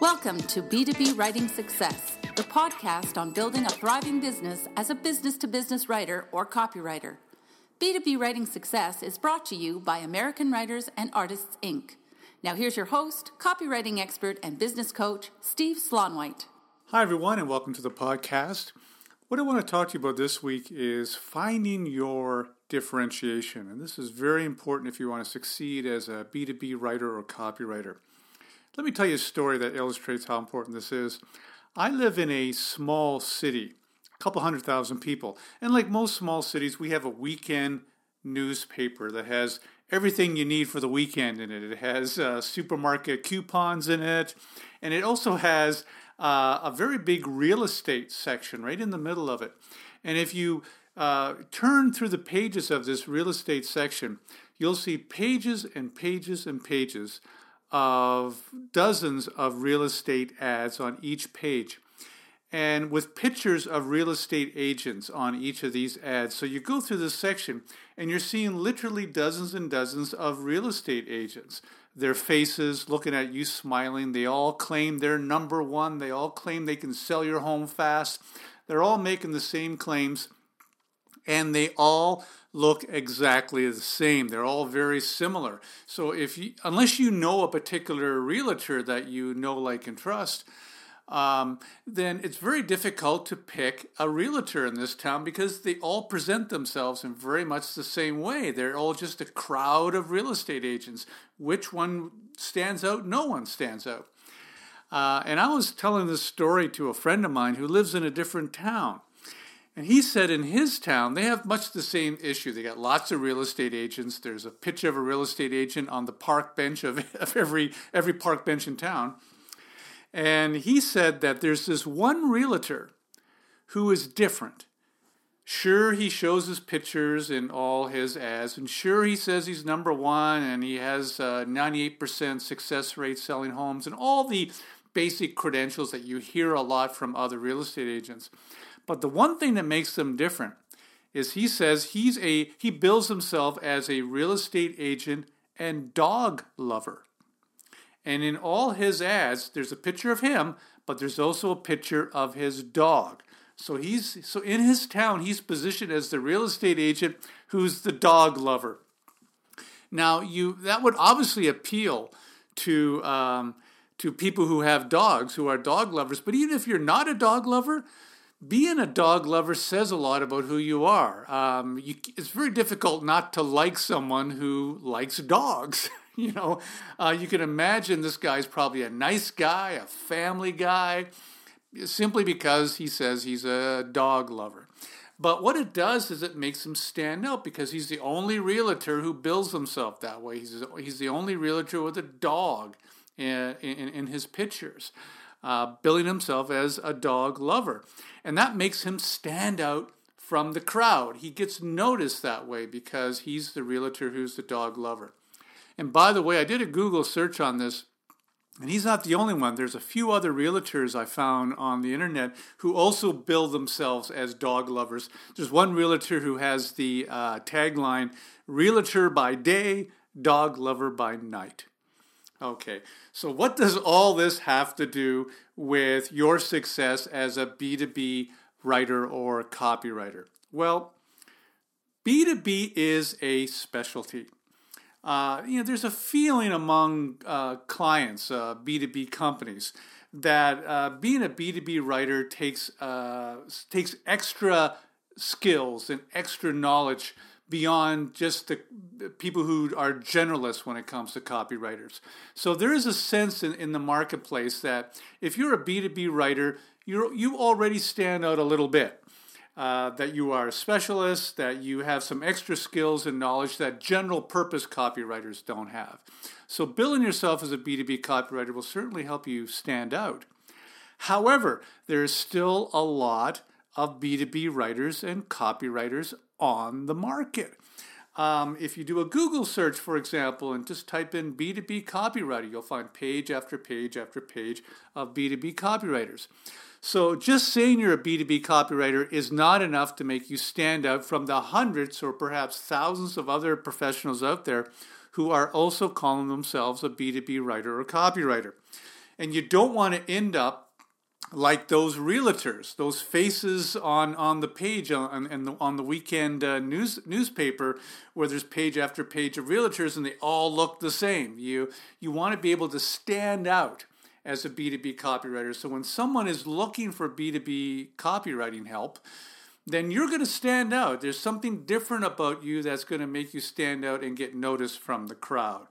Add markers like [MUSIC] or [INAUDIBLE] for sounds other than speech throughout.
Welcome to B2B Writing Success, the podcast on building a thriving business as a business to business writer or copywriter. B2B Writing Success is brought to you by American Writers and Artists, Inc. Now, here's your host, copywriting expert, and business coach, Steve Slaunwhite. Hi, everyone, and welcome to the podcast. What I want to talk to you about this week is finding your differentiation. And this is very important if you want to succeed as a B2B writer or copywriter. Let me tell you a story that illustrates how important this is. I live in a small city, a couple hundred thousand people. And like most small cities, we have a weekend newspaper that has everything you need for the weekend in it. It has uh, supermarket coupons in it, and it also has uh, a very big real estate section right in the middle of it. And if you uh, turn through the pages of this real estate section, you'll see pages and pages and pages of dozens of real estate ads on each page and with pictures of real estate agents on each of these ads. So you go through this section and you're seeing literally dozens and dozens of real estate agents. Their faces looking at you smiling. They all claim they're number one. They all claim they can sell your home fast. They're all making the same claims and they all look exactly the same. They're all very similar. So if you, unless you know a particular realtor that you know, like, and trust, um, then it's very difficult to pick a realtor in this town because they all present themselves in very much the same way. They're all just a crowd of real estate agents. Which one stands out? No one stands out. Uh, and I was telling this story to a friend of mine who lives in a different town. And he said in his town, they have much the same issue. They got lots of real estate agents. There's a picture of a real estate agent on the park bench of, [LAUGHS] of every, every park bench in town. And he said that there's this one realtor who is different. Sure, he shows his pictures in all his ads, and sure, he says he's number one and he has uh, a 98% success rate selling homes and all the basic credentials that you hear a lot from other real estate agents. But the one thing that makes them different is he says he's a he bills himself as a real estate agent and dog lover. And in all his ads, there's a picture of him, but there's also a picture of his dog. So he's so in his town, he's positioned as the real estate agent who's the dog lover. Now, you that would obviously appeal to um, to people who have dogs, who are dog lovers. But even if you're not a dog lover, being a dog lover says a lot about who you are. Um, you, it's very difficult not to like someone who likes dogs. [LAUGHS] you know, uh, you can imagine this guy's probably a nice guy, a family guy, simply because he says he's a dog lover. But what it does is it makes him stand out because he's the only realtor who bills himself that way. He's, he's the only realtor with a dog in, in, in his pictures uh, billing himself as a dog lover. And that makes him stand out from the crowd. He gets noticed that way because he's the realtor who's the dog lover. And by the way, I did a Google search on this, and he's not the only one. There's a few other realtors I found on the internet who also bill themselves as dog lovers. There's one realtor who has the uh, tagline Realtor by day, dog lover by night. Okay, so what does all this have to do with your success as a B2B writer or copywriter? Well, B2B is a specialty. Uh, you know, there's a feeling among uh, clients, uh, B2B companies, that uh, being a B2B writer takes uh, takes extra skills and extra knowledge beyond just the people who are generalists when it comes to copywriters. So there is a sense in, in the marketplace that if you're a B2B writer, you you already stand out a little bit. Uh, that you are a specialist, that you have some extra skills and knowledge that general purpose copywriters don't have. So, billing yourself as a B2B copywriter will certainly help you stand out. However, there is still a lot of B2B writers and copywriters on the market. Um, if you do a Google search, for example, and just type in B2B copywriter, you'll find page after page after page of B2B copywriters. So just saying you're a B2B copywriter is not enough to make you stand out from the hundreds or perhaps thousands of other professionals out there who are also calling themselves a B2B writer or copywriter. And you don't want to end up like those realtors, those faces on, on the page on, on, the, on the weekend uh, news newspaper, where there's page after page of realtors and they all look the same. You you want to be able to stand out as a B2B copywriter. So when someone is looking for B2B copywriting help, then you're going to stand out. There's something different about you that's going to make you stand out and get noticed from the crowd.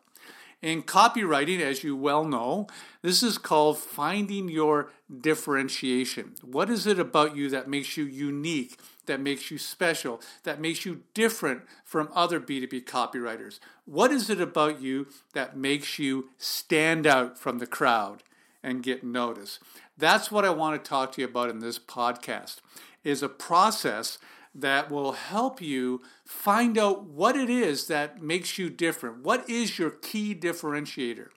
In copywriting, as you well know, this is called finding your differentiation. What is it about you that makes you unique, that makes you special, that makes you different from other B2B copywriters? What is it about you that makes you stand out from the crowd and get noticed? That's what I want to talk to you about in this podcast is a process that will help you find out what it is that makes you different. What is your key differentiator?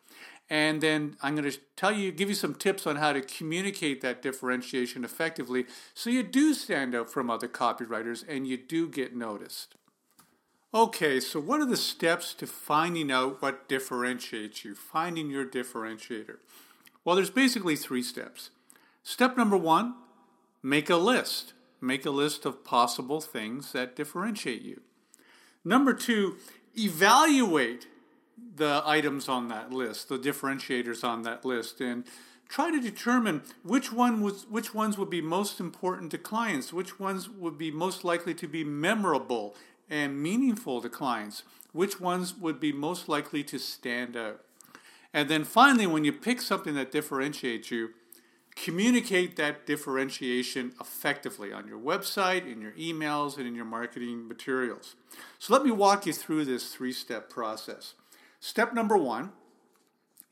And then I'm going to tell you, give you some tips on how to communicate that differentiation effectively so you do stand out from other copywriters and you do get noticed. Okay, so what are the steps to finding out what differentiates you, finding your differentiator? Well, there's basically three steps. Step number one make a list. Make a list of possible things that differentiate you. Number two, evaluate the items on that list, the differentiators on that list, and try to determine which one was which ones would be most important to clients, which ones would be most likely to be memorable and meaningful to clients, which ones would be most likely to stand out. And then finally, when you pick something that differentiates you, communicate that differentiation effectively on your website, in your emails, and in your marketing materials. So let me walk you through this three step process. Step number one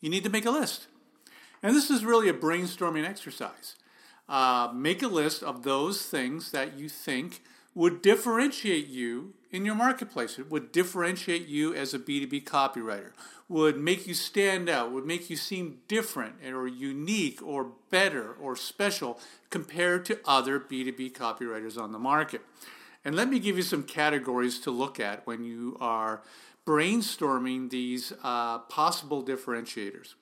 you need to make a list. And this is really a brainstorming exercise. Uh, make a list of those things that you think would differentiate you in your marketplace. It would differentiate you as a B2B copywriter, would make you stand out, would make you seem different or unique or better or special compared to other B2B copywriters on the market. And let me give you some categories to look at when you are brainstorming these uh, possible differentiators.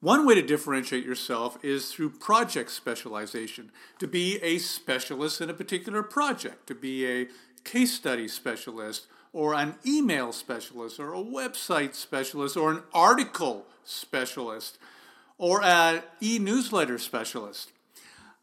One way to differentiate yourself is through project specialization, to be a specialist in a particular project, to be a case study specialist, or an email specialist, or a website specialist, or an article specialist, or an e newsletter specialist.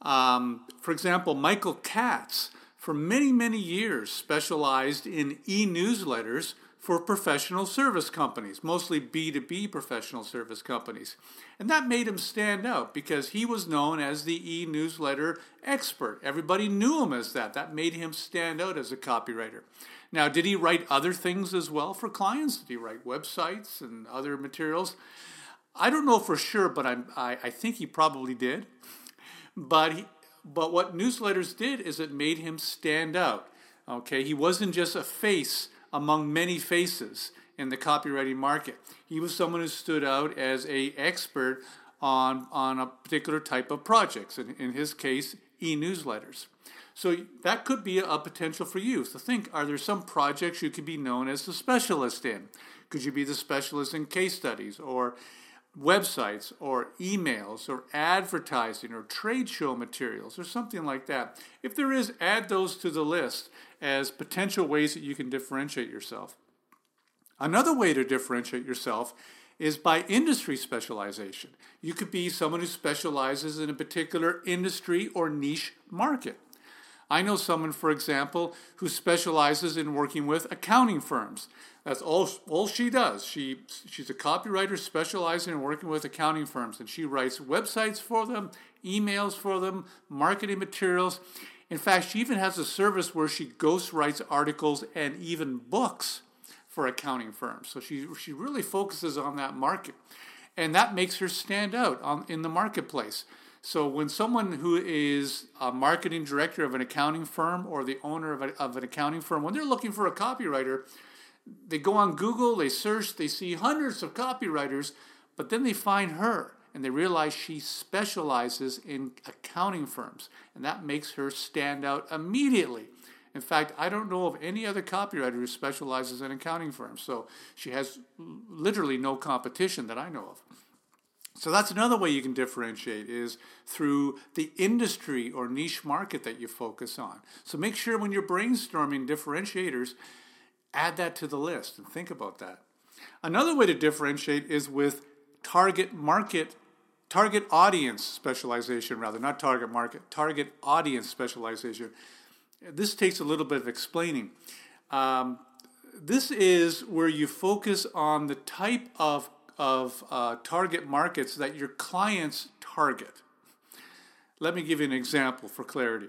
Um, for example, Michael Katz, for many, many years, specialized in e newsletters for professional service companies, mostly B2B professional service companies. And that made him stand out because he was known as the e newsletter expert. Everybody knew him as that. That made him stand out as a copywriter. Now, did he write other things as well for clients? Did he write websites and other materials? I don't know for sure, but I, I think he probably did. But, he, but what newsletters did is it made him stand out. Okay, he wasn't just a face among many faces in the copywriting market. He was someone who stood out as a expert on, on a particular type of projects, in, in his case, e-newsletters. So that could be a, potential for you. So think, are there some projects you could be known as the specialist in? Could you be the specialist in case studies or websites or emails or advertising or trade show materials or something like that. If there is, add those to the list as potential ways that you can differentiate yourself. Another way to differentiate yourself is by industry specialization. You could be someone who specializes in a particular industry or niche market. I know someone, for example, who specializes in working with accounting firms. That's all, all she does. She, she's a copywriter specializing in working with accounting firms, and she writes websites for them, emails for them, marketing materials. In fact, she even has a service where she ghostwrites articles and even books for accounting firms. So she, she really focuses on that market. And that makes her stand out on, in the marketplace. So when someone who is a marketing director of an accounting firm or the owner of, a, of an accounting firm, when they're looking for a copywriter, they go on Google, they search, they see hundreds of copywriters, but then they find her and they realize she specializes in accounting firms, and that makes her stand out immediately. In fact, I don't know of any other copywriter who specializes in accounting firms, so she has literally no competition that I know of. So that's another way you can differentiate is through the industry or niche market that you focus on. So make sure when you're brainstorming differentiators, add that to the list and think about that. Another way to differentiate is with target market target audience specialization rather not target market target audience specialization this takes a little bit of explaining um, this is where you focus on the type of of uh, target markets that your clients target. Let me give you an example for clarity.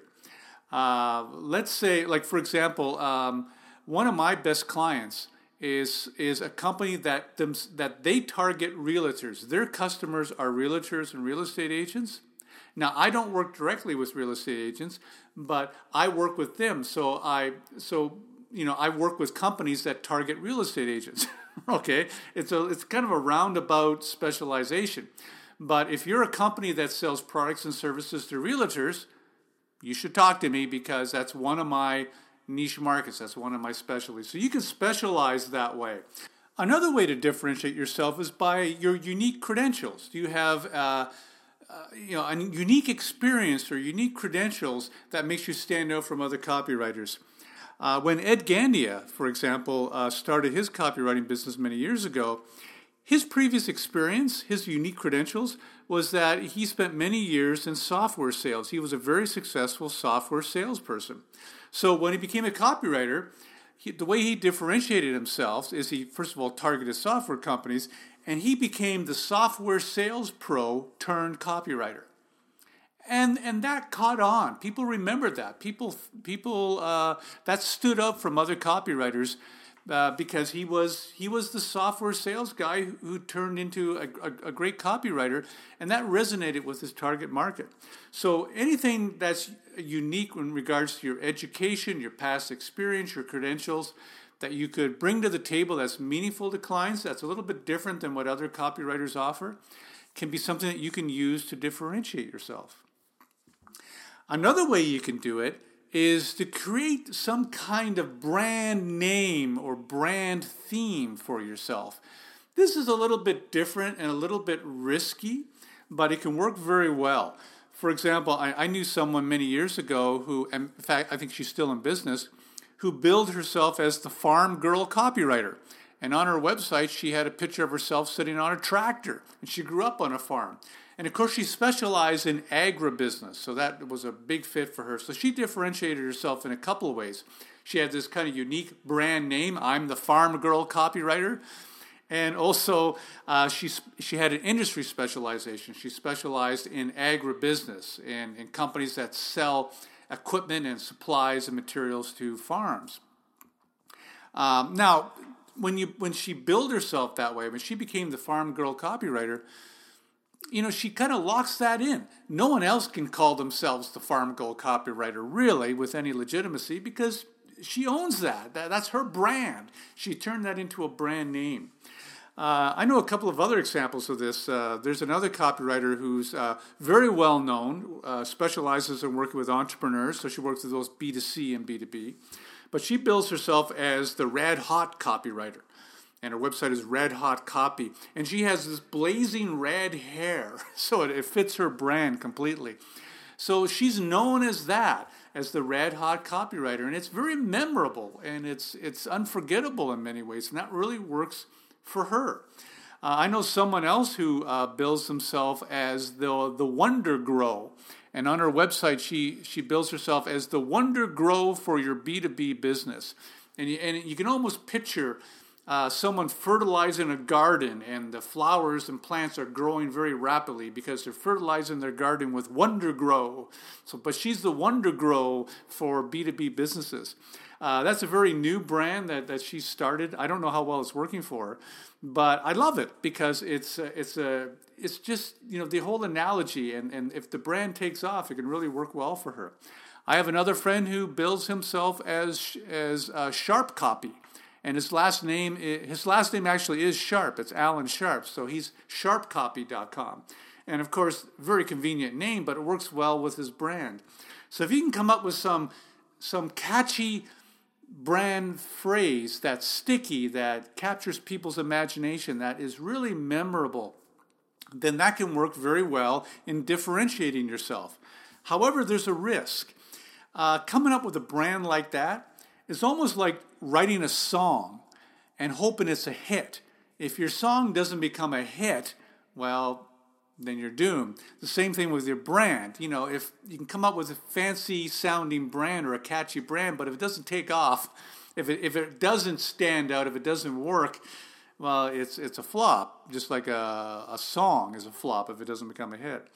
Uh, let's say, like for example, um, one of my best clients is is a company that them, that they target realtors. Their customers are realtors and real estate agents. Now, I don't work directly with real estate agents, but I work with them. So I so you know I work with companies that target real estate agents. [LAUGHS] [LAUGHS] okay, it's a it's kind of a roundabout specialization. But if you're a company that sells products and services to realtors, you should talk to me because that's one of my niche markets. That's one of my specialties. So you can specialize that way. Another way to differentiate yourself is by your unique credentials. Do you have uh, uh, you know, a unique experience or unique credentials that makes you stand out from other copywriters? Uh, when Ed Gandia, for example, uh, started his copywriting business many years ago, his previous experience, his unique credentials, was that he spent many years in software sales. He was a very successful software salesperson. So when he became a copywriter, he, the way he differentiated himself is he, first of all, targeted software companies, and he became the software sales pro turned copywriter and and that caught on. People remembered that. People people uh, that stood up from other copywriters uh, because he was he was the software sales guy who, turned into a, a, a, great copywriter, and that resonated with his target market. So anything that's unique in regards to your education, your past experience, your credentials. That you could bring to the table that's meaningful to clients, that's a little bit different than what other copywriters offer, can be something that you can use to differentiate yourself. Another way you can do it is to create some kind of brand name or brand theme for yourself. This is a little bit different and a little bit risky, but it can work very well. For example, I, I knew someone many years ago who, in fact, I think she's still in business, who billed herself as the farm girl copywriter. And on her website, she had a picture of herself sitting on a tractor, and she grew up on a farm. And of course, she specialized in agribusiness, so that was a big fit for her. So she differentiated herself in a couple of ways. She had this kind of unique brand name I'm the Farm Girl copywriter. And also, uh, she, she had an industry specialization. She specialized in agribusiness and in companies that sell equipment and supplies and materials to farms. Um, now, when, you, when she billed herself that way, when she became the Farm Girl copywriter, you know, she kind of locks that in. No one else can call themselves the Farm Girl copywriter, really, with any legitimacy, because she owns that. that that's her brand. She turned that into a brand name. Uh, I know a couple of other examples of this. Uh, there's another copywriter who's uh, very well known, uh, specializes in working with entrepreneurs, so she works with those B2C and B2B. But she bills herself as the red hot copywriter and her website is Red Hot Copy. And she has this blazing red hair, [LAUGHS] so it, it fits her brand completely. So she's known as that, as the Red Hot Copywriter, and it's very memorable and it's it's unforgettable in many ways, and that really works for her. Uh, I know someone else who uh, bills himself as the the Wonder Grow, and on her website she she bills herself as the Wonder Grow for your B two B business, and you, and you can almost picture uh, someone fertilizing a garden and the flowers and plants are growing very rapidly because they're fertilizing their garden with Wonder Grow. So, but she's the Wonder Grow for B2B businesses. Uh, that's a very new brand that, that she started. I don't know how well it's working for her, but I love it because it's uh, it's a it's just you know the whole analogy and, and if the brand takes off, it can really work well for her. I have another friend who bills himself as as uh, Sharp Copy and his last name his last name actually is Sharp. It's Alan Sharp, so he's sharpcopy.com. And of course, very convenient name, but it works well with his brand. So if you can come up with some some catchy brand phrase that's sticky, that captures people's imagination, that is really memorable, then that can work very well in differentiating yourself. However, there's a risk. Uh, coming up with a brand like that is almost like writing a song and hoping it's a hit. If your song doesn't become a hit, well, then you're doomed. The same thing with your brand. You know, if you can come up with a fancy sounding brand or a catchy brand, but if it doesn't take off, if it, if it doesn't stand out, if it doesn't work, well, it's it's a flop. Just like a, a song is a flop if it doesn't become a hit.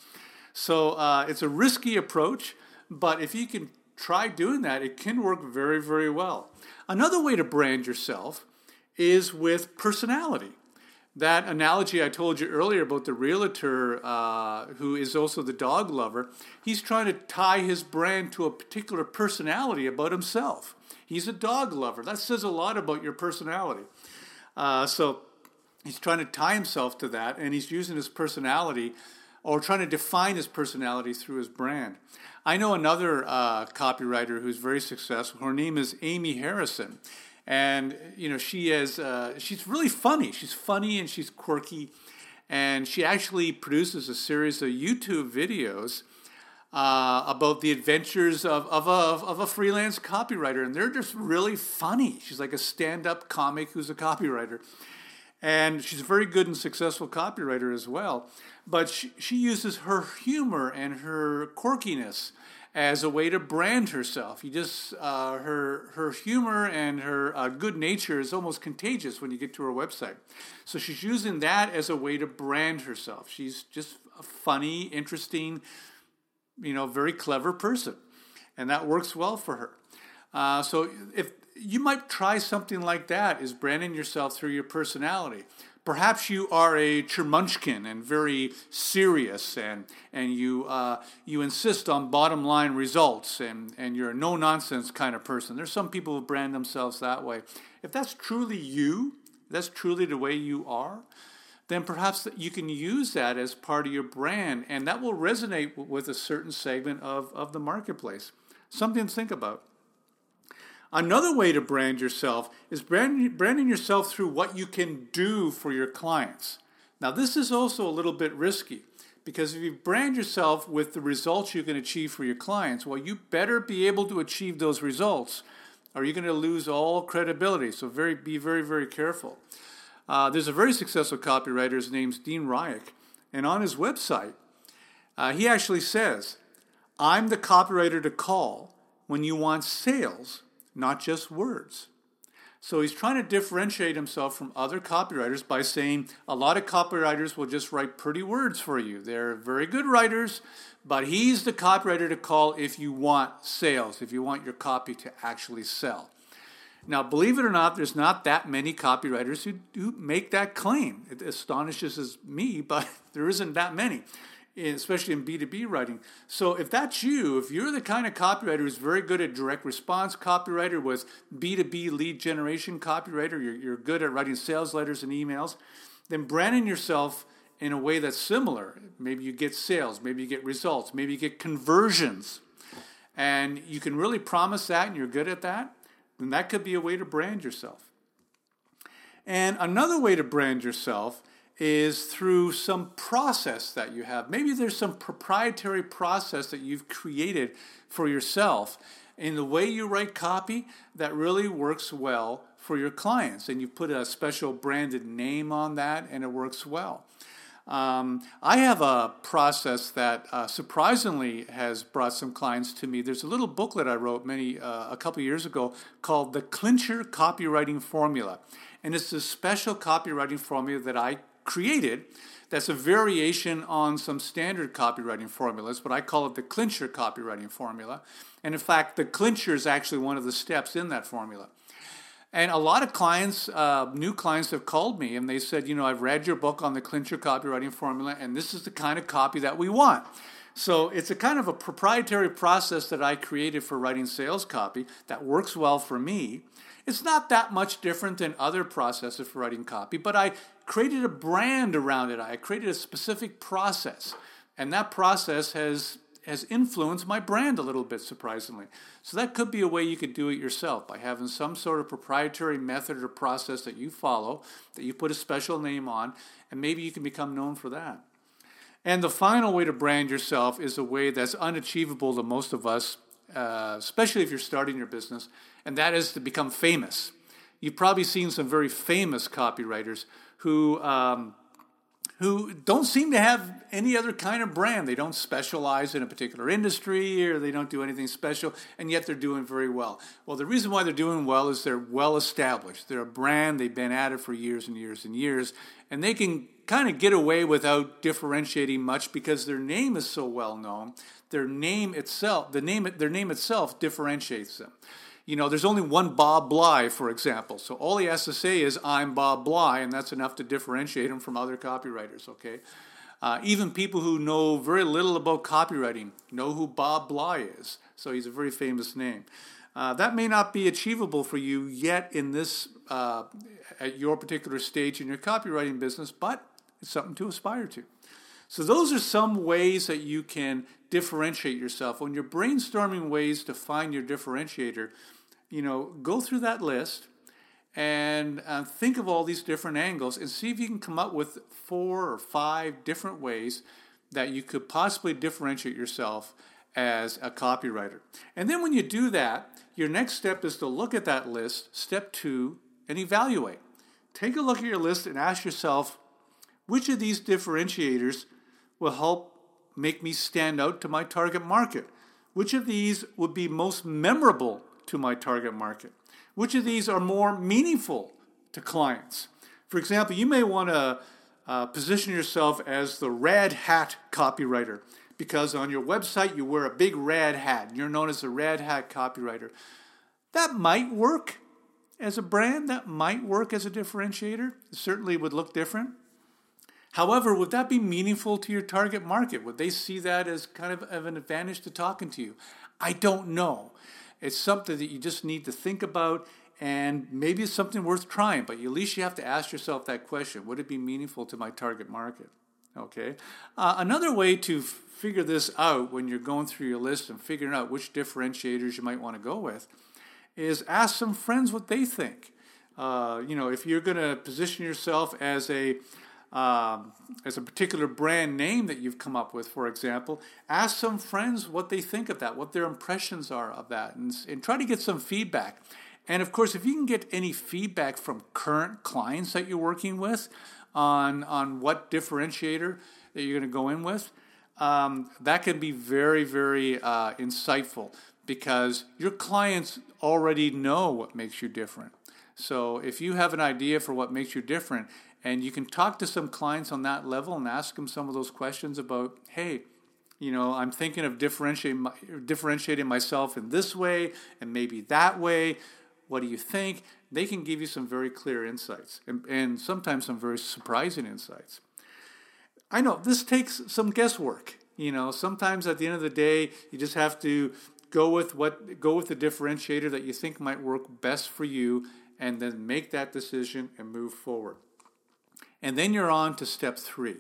So uh, it's a risky approach, but if you can try doing that, it can work very very well. Another way to brand yourself is with personality that analogy I told you earlier about the realtor uh, who is also the dog lover, he's trying to tie his brand to a particular personality about himself. He's a dog lover. That says a lot about your personality. Uh, so he's trying to tie himself to that, and he's using his personality or trying to define his personality through his brand. I know another uh, copywriter who's very successful. Her name is Amy Harrison and you know she is uh, she's really funny. She's funny and she's quirky, and she actually produces a series of YouTube videos uh, about the adventures of, of, a, of a freelance copywriter, and they're just really funny. She's like a stand-up comic who's a copywriter. And she's a very good and successful copywriter as well. But she, she uses her humor and her quirkiness as a way to brand herself. You just uh, her her humor and her uh, good nature is almost contagious when you get to her website. So she's using that as a way to brand herself. She's just a funny, interesting, you know, very clever person, and that works well for her. Uh, so if you might try something like that, is branding yourself through your personality. Perhaps you are a Chermunchkin and very serious, and, and you, uh, you insist on bottom line results, and, and you're a no nonsense kind of person. There's some people who brand themselves that way. If that's truly you, that's truly the way you are, then perhaps you can use that as part of your brand, and that will resonate with a certain segment of, of the marketplace. Something to think about. Another way to brand yourself is branding, branding yourself through what you can do for your clients. Now, this is also a little bit risky because if you brand yourself with the results you can achieve for your clients, well, you better be able to achieve those results or you're going to lose all credibility. So, very, be very, very careful. Uh, there's a very successful copywriter, his name's Dean Rieck, and on his website, uh, he actually says, I'm the copywriter to call when you want sales not just words. So he's trying to differentiate himself from other copywriters by saying a lot of copywriters will just write pretty words for you. They're very good writers, but he's the copywriter to call if you want sales, if you want your copy to actually sell. Now, believe it or not, there's not that many copywriters who, who make that claim. It astonishes me, but [LAUGHS] there isn't that many especially in B2B writing. So if that's you, if you're the kind of copywriter who's very good at direct response copywriter, was B2B lead generation copywriter, you're, you're good at writing sales letters and emails, then branding yourself in a way that's similar. Maybe you get sales, maybe you get results, maybe you get conversions. And you can really promise that and you're good at that, then that could be a way to brand yourself. And another way to brand yourself is through some process that you have. Maybe there's some proprietary process that you've created for yourself in the way you write copy that really works well for your clients. And you put a special branded name on that and it works well. Um, I have a process that uh, surprisingly has brought some clients to me. There's a little booklet I wrote many uh, a couple years ago called the Clincher Copywriting Formula, and it's a special copywriting formula that I created that's a variation on some standard copywriting formulas, but I call it the clincher copywriting formula. And in fact, the clincher is actually one of the steps in that formula. And a lot of clients, uh, new clients, have called me and they said, you know, I've read your book on the clincher copywriting formula, and this is the kind of copy that we want. So it's a kind of a proprietary process that I created for writing sales copy that works well for me. It's not that much different than other processes for writing copy, but I created a brand around it. I created a specific process. And that process has has influenced my brand a little bit surprisingly. So that could be a way you could do it yourself by having some sort of proprietary method or process that you follow that you put a special name on and maybe you can become known for that. And the final way to brand yourself is a way that's unachievable to most of us, uh, especially if you're starting your business, and that is to become famous. You've probably seen some very famous copywriters who um, who don't seem to have any other kind of brand. They don't specialize in a particular industry or they don't do anything special, and yet they're doing very well. Well, the reason why they're doing well is they're well established. They're a brand, they've been at it for years and years and years, and they can kind of get away without differentiating much because their name is so well known. Their name itself, the name, their name itself differentiates them you know, there's only one Bob Bly, for example. So all he has to say is, I'm Bob Bly, and that's enough to differentiate him from other copywriters, okay? Uh, even people who know very little about copywriting know who Bob Bly is. So he's a very famous name. Uh, that may not be achievable for you yet in this, uh, at your particular stage in your copywriting business, but it's something to aspire to. So, those are some ways that you can differentiate yourself. When you're brainstorming ways to find your differentiator, you know, go through that list and uh, think of all these different angles and see if you can come up with four or five different ways that you could possibly differentiate yourself as a copywriter. And then when you do that, your next step is to look at that list, step two, and evaluate. Take a look at your list and ask yourself which of these differentiators will help make me stand out to my target market? Which of these would be most memorable to my target market? Which of these are more meaningful to clients? For example, you may want to uh, position yourself as the red hat copywriter because on your website you wear a big red hat and you're known as the red hat copywriter. That might work as a brand, that might work as a differentiator. It certainly would look different. However, would that be meaningful to your target market? Would they see that as kind of, of an advantage to talking to you? I don't know. It's something that you just need to think about, and maybe it's something worth trying, but at least you have to ask yourself that question Would it be meaningful to my target market? Okay. Uh, another way to figure this out when you're going through your list and figuring out which differentiators you might want to go with is ask some friends what they think. Uh, you know, if you're going to position yourself as a um, as a particular brand name that you've come up with, for example, ask some friends what they think of that, what their impressions are of that, and, and try to get some feedback. And of course, if you can get any feedback from current clients that you're working with on, on what differentiator that you're going to go in with, um, that can be very, very uh, insightful because your clients already know what makes you different. So if you have an idea for what makes you different, and you can talk to some clients on that level and ask them some of those questions about, hey, you know, I'm thinking of differentiating, differentiating myself in this way and maybe that way. What do you think? They can give you some very clear insights and, and sometimes some very surprising insights. I know this takes some guesswork. You know, sometimes at the end of the day, you just have to go with what go with the differentiator that you think might work best for you and then make that decision and move forward. And then you're on to step three.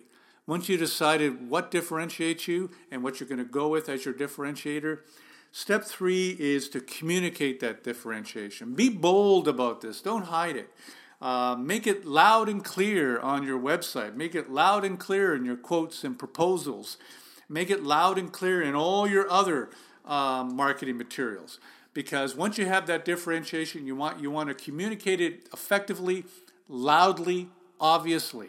Once you decided what differentiates you and what you're going to go with as your differentiator, step three is to communicate that differentiation. Be bold about this, don't hide it. Uh, make it loud and clear on your website. Make it loud and clear in your quotes and proposals. Make it loud and clear in all your other um, marketing materials. Because once you have that differentiation, you want you want to communicate it effectively, loudly, obviously,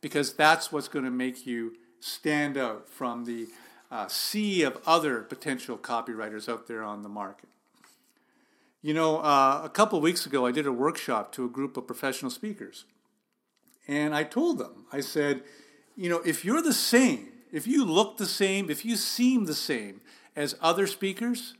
because that's what's going to make you stand out from the uh, sea of other potential copywriters out there on the market. You know, uh, a couple weeks ago, I did a workshop to a group of professional speakers. And I told them, I said, you know, if you're the same, if you look the same, if you seem the same as other speakers,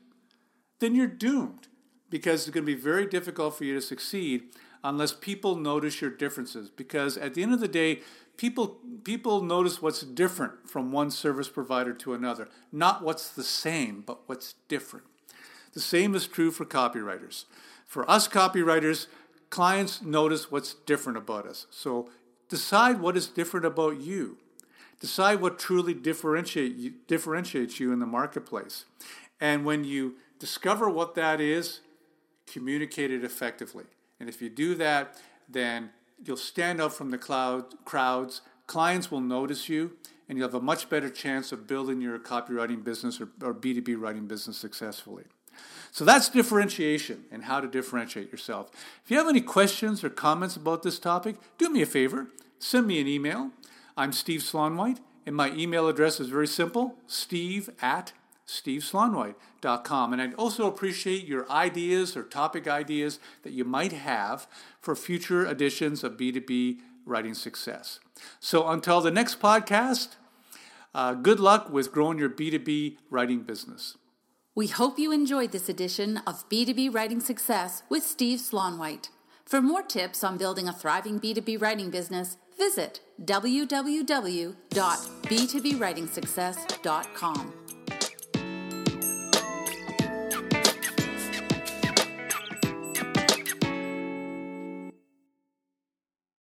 then you're doomed because it's going to be very difficult for you to succeed unless people notice your differences. Because at the end of the day, people people notice what's different from one service provider to another, not what's the same, but what's different. The same is true for copywriters. For us copywriters, clients notice what's different about us. So decide what is different about you. Decide what truly differentiate you, differentiates you in the marketplace. And when you discover what that is, communicate it effectively. And if you do that, then you'll stand out from the cloud, crowds. Clients will notice you, and you'll have a much better chance of building your copywriting business or, or B2B writing business successfully. So that's differentiation and how to differentiate yourself. If you have any questions or comments about this topic, do me a favor, send me an email. I'm Steve Slaunwhite, and my email address is very simple steve at steveslaunwhite.com. And I'd also appreciate your ideas or topic ideas that you might have for future editions of B2B Writing Success. So until the next podcast, uh, good luck with growing your B2B writing business. We hope you enjoyed this edition of B2B Writing Success with Steve Slaunwhite. For more tips on building a thriving B2B writing business, visit www.b2bwritingsuccess.com.